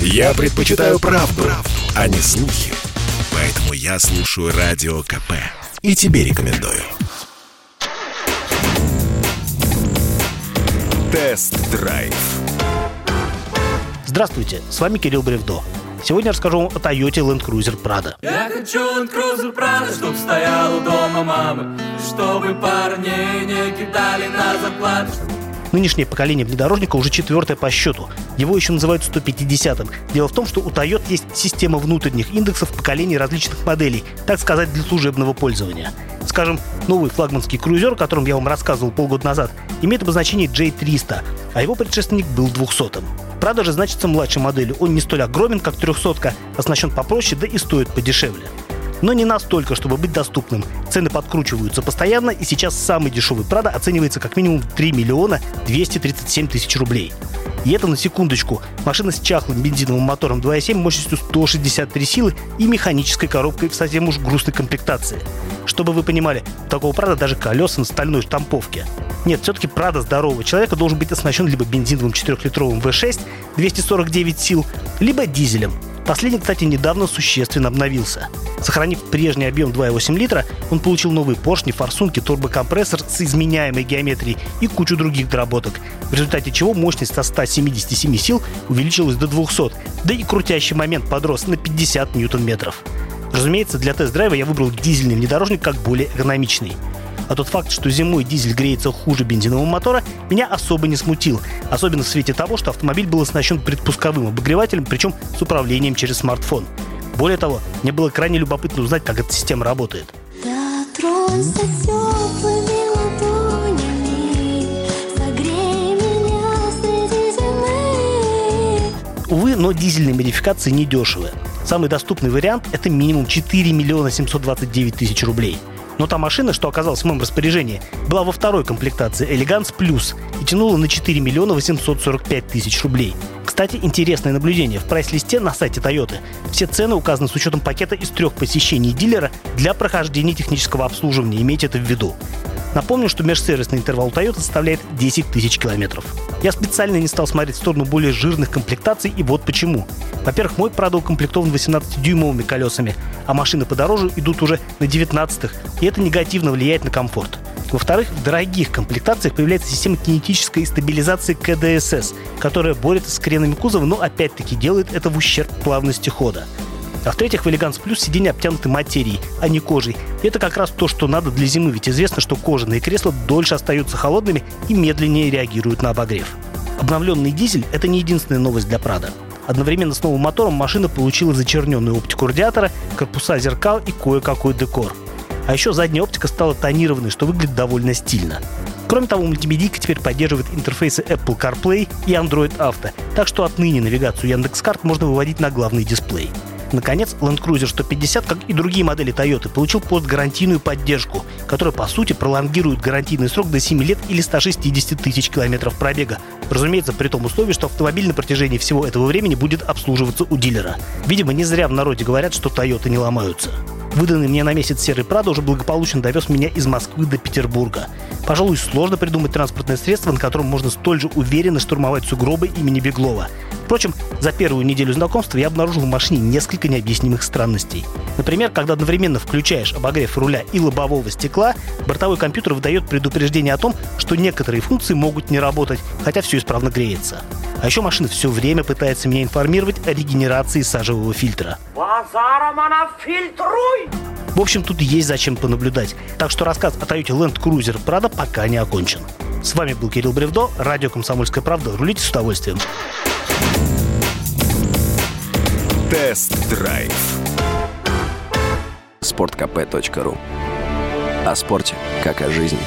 Я предпочитаю правду, правду, а не слухи. Поэтому я слушаю Радио КП. И тебе рекомендую. Тест-драйв. Здравствуйте, с вами Кирилл Бревдо. Сегодня я расскажу вам о Toyota Land Cruiser Prado. Я хочу Land Cruiser Prado, чтоб стоял у дома мамы Чтобы парней не кидали на зарплату Нынешнее поколение внедорожника уже четвертое по счету. Его еще называют 150-м. Дело в том, что у Toyota есть система внутренних индексов поколений различных моделей, так сказать, для служебного пользования. Скажем, новый флагманский крузер, о котором я вам рассказывал полгода назад, имеет обозначение J300, а его предшественник был 200-м. Правда же значится младшей моделью. Он не столь огромен, как 300-ка, оснащен попроще, да и стоит подешевле но не настолько, чтобы быть доступным. Цены подкручиваются постоянно, и сейчас самый дешевый Прада оценивается как минимум 3 миллиона 237 тысяч рублей. И это на секундочку. Машина с чахлым бензиновым мотором 2.7 мощностью 163 силы и механической коробкой в совсем уж грустной комплектации. Чтобы вы понимали, у такого Прада даже колеса на стальной штамповке. Нет, все-таки Прада здорового человека должен быть оснащен либо бензиновым 4-литровым V6 249 сил, либо дизелем Последний, кстати, недавно существенно обновился. Сохранив прежний объем 2,8 литра, он получил новые поршни, форсунки, турбокомпрессор с изменяемой геометрией и кучу других доработок, в результате чего мощность со 177 сил увеличилась до 200, да и крутящий момент подрос на 50 ньютон-метров. Разумеется, для тест-драйва я выбрал дизельный внедорожник как более экономичный. А тот факт, что зимой дизель греется хуже бензинового мотора, меня особо не смутил. Особенно в свете того, что автомобиль был оснащен предпусковым обогревателем, причем с управлением через смартфон. Более того, мне было крайне любопытно узнать, как эта система работает. Дотронься теплыми Увы, но дизельные модификации недешевые. Самый доступный вариант – это минимум 4 миллиона 729 тысяч рублей – но та машина, что оказалась в моем распоряжении, была во второй комплектации Elegance Plus и тянула на 4 миллиона 845 тысяч рублей. Кстати, интересное наблюдение. В прайс-листе на сайте Toyota все цены указаны с учетом пакета из трех посещений дилера для прохождения технического обслуживания. Имейте это в виду. Напомню, что межсервисный интервал Toyota составляет 10 тысяч километров. Я специально не стал смотреть в сторону более жирных комплектаций, и вот почему. Во-первых, мой Prado укомплектован 18-дюймовыми колесами, а машины подороже идут уже на 19-х, и это негативно влияет на комфорт. Во-вторых, в дорогих комплектациях появляется система кинетической стабилизации КДСС, которая борется с кренами кузова, но опять-таки делает это в ущерб плавности хода. А в-третьих, в Elegance Plus сиденья обтянуты материей, а не кожей. И это как раз то, что надо для зимы, ведь известно, что кожаные кресла дольше остаются холодными и медленнее реагируют на обогрев. Обновленный дизель – это не единственная новость для Прада. Одновременно с новым мотором машина получила зачерненную оптику радиатора, корпуса зеркал и кое-какой декор. А еще задняя оптика стала тонированной, что выглядит довольно стильно. Кроме того, мультимедийка теперь поддерживает интерфейсы Apple CarPlay и Android Auto, так что отныне навигацию Яндекс.Карт можно выводить на главный дисплей. Наконец, Land Cruiser 150, как и другие модели Toyota, получил постгарантийную поддержку, которая, по сути, пролонгирует гарантийный срок до 7 лет или 160 тысяч километров пробега. Разумеется, при том условии, что автомобиль на протяжении всего этого времени будет обслуживаться у дилера. Видимо, не зря в народе говорят, что Toyota не ломаются. Выданный мне на месяц серый Прадо уже благополучно довез меня из Москвы до Петербурга. Пожалуй, сложно придумать транспортное средство, на котором можно столь же уверенно штурмовать сугробы имени Беглова. Впрочем, за первую неделю знакомства я обнаружил в машине несколько необъяснимых странностей. Например, когда одновременно включаешь обогрев руля и лобового стекла, бортовой компьютер выдает предупреждение о том, что некоторые функции могут не работать, хотя все исправно греется. А еще машина все время пытается меня информировать о регенерации сажевого фильтра. Базаром она фильтруй! В общем, тут есть зачем понаблюдать. Так что рассказ о Toyota Land Cruiser Prado пока не окончен. С вами был Кирилл Бревдо, радио «Комсомольская правда». Рулите с удовольствием. Тест-драйв. Спорткп.ру О спорте, как о жизни.